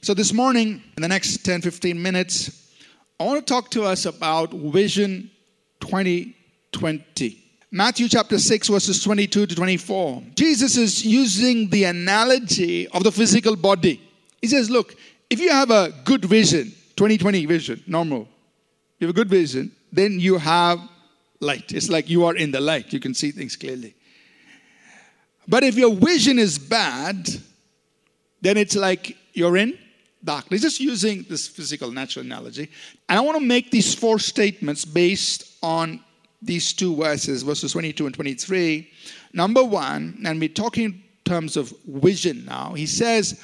So, this morning, in the next 10 15 minutes, I want to talk to us about Vision 2020. Matthew chapter 6, verses 22 to 24. Jesus is using the analogy of the physical body. He says, Look, if you have a good vision, 2020 vision, normal, you have a good vision, then you have light. It's like you are in the light, you can see things clearly. But if your vision is bad, then it's like you're in darkness. Just using this physical, natural analogy. And I want to make these four statements based on these two verses, verses 22 and 23. Number one, and we're talking in terms of vision now, he says,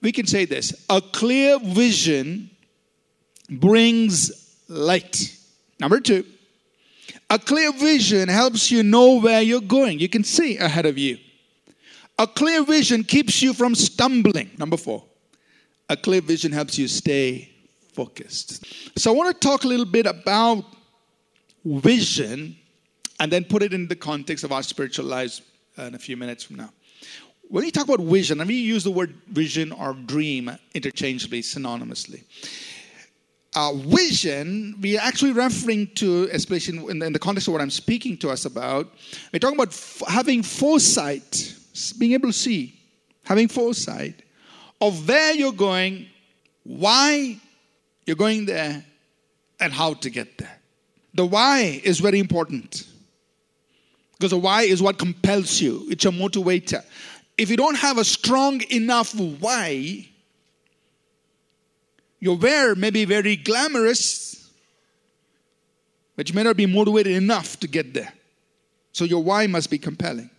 we can say this a clear vision brings light. Number two, a clear vision helps you know where you're going. You can see ahead of you. A clear vision keeps you from stumbling. Number four, a clear vision helps you stay focused. So, I want to talk a little bit about vision and then put it in the context of our spiritual lives in a few minutes from now. When we talk about vision, and we use the word vision or dream interchangeably, synonymously. Uh, vision, we are actually referring to, especially in the, in the, context of what I'm speaking to us about, we're talking about f- having foresight, being able to see, having foresight of where you're going, why you're going there, and how to get there. The why is very important because the why is what compels you, it's your motivator. If you don't have a strong enough why, your where may be very glamorous, but you may not be motivated enough to get there. So your why must be compelling.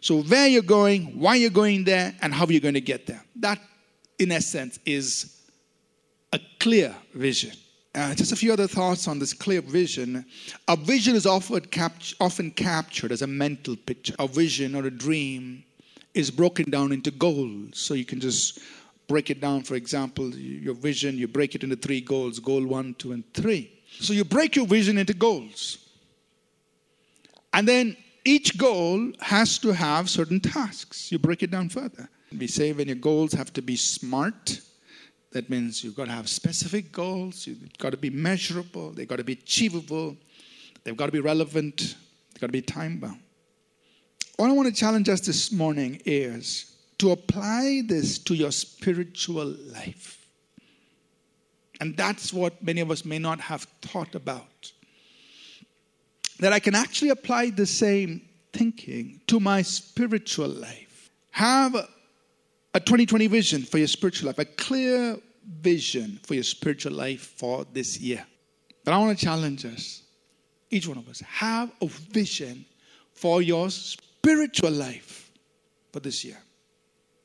So where you're going, why you're going there, and how you're going to get there. That, in essence, is a clear vision. Uh, just a few other thoughts on this clear vision. A vision is often, cap- often captured as a mental picture. A vision or a dream is broken down into goals. So you can just break it down. For example, your vision, you break it into three goals goal one, two, and three. So you break your vision into goals. And then each goal has to have certain tasks. You break it down further. We say when your goals have to be smart, that means you've got to have specific goals, you've got to be measurable, they've got to be achievable, they've got to be relevant, they've got to be time bound. What I want to challenge us this morning is to apply this to your spiritual life. And that's what many of us may not have thought about. That I can actually apply the same thinking to my spiritual life. Have a 2020 vision for your spiritual life, a clear vision for your spiritual life for this year. But I want to challenge us, each one of us, have a vision for your spiritual life for this year.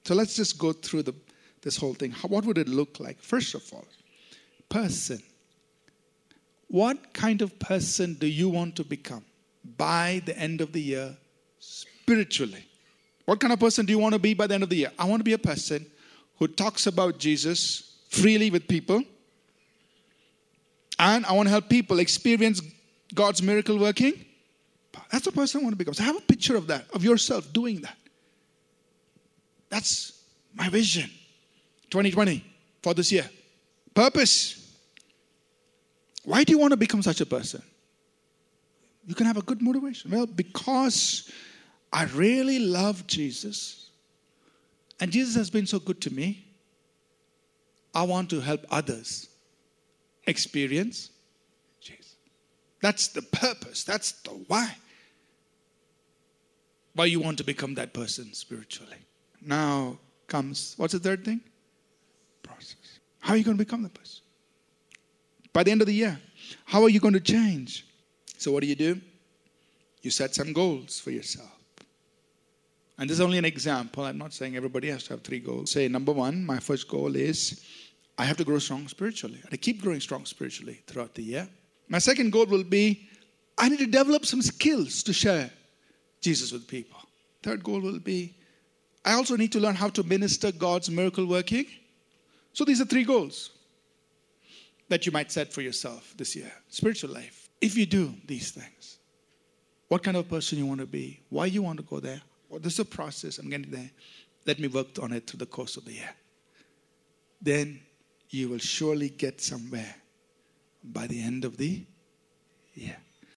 So let's just go through the, this whole thing. What would it look like? First of all, person. What kind of person do you want to become by the end of the year spiritually? What kind of person do you want to be by the end of the year? I want to be a person who talks about Jesus freely with people. And I want to help people experience God's miracle working. That's the person I want to become. So have a picture of that, of yourself doing that. That's my vision 2020 for this year. Purpose. Why do you want to become such a person? You can have a good motivation. Well, because I really love Jesus, and Jesus has been so good to me. I want to help others experience Jesus. That's the purpose, that's the why. Why you want to become that person spiritually. Now comes, what's the third thing? Process. How are you going to become that person? By the end of the year, how are you going to change? So, what do you do? You set some goals for yourself. And this is only an example. I'm not saying everybody has to have three goals. Say, number one, my first goal is I have to grow strong spiritually. I keep growing strong spiritually throughout the year. My second goal will be I need to develop some skills to share Jesus with people. Third goal will be I also need to learn how to minister God's miracle working. So these are three goals that you might set for yourself this year. Spiritual life. If you do these things, what kind of person you want to be, why you want to go there. Well, this is a process. I'm getting there. Let me work on it through the course of the year. Then you will surely get somewhere by the end of the year.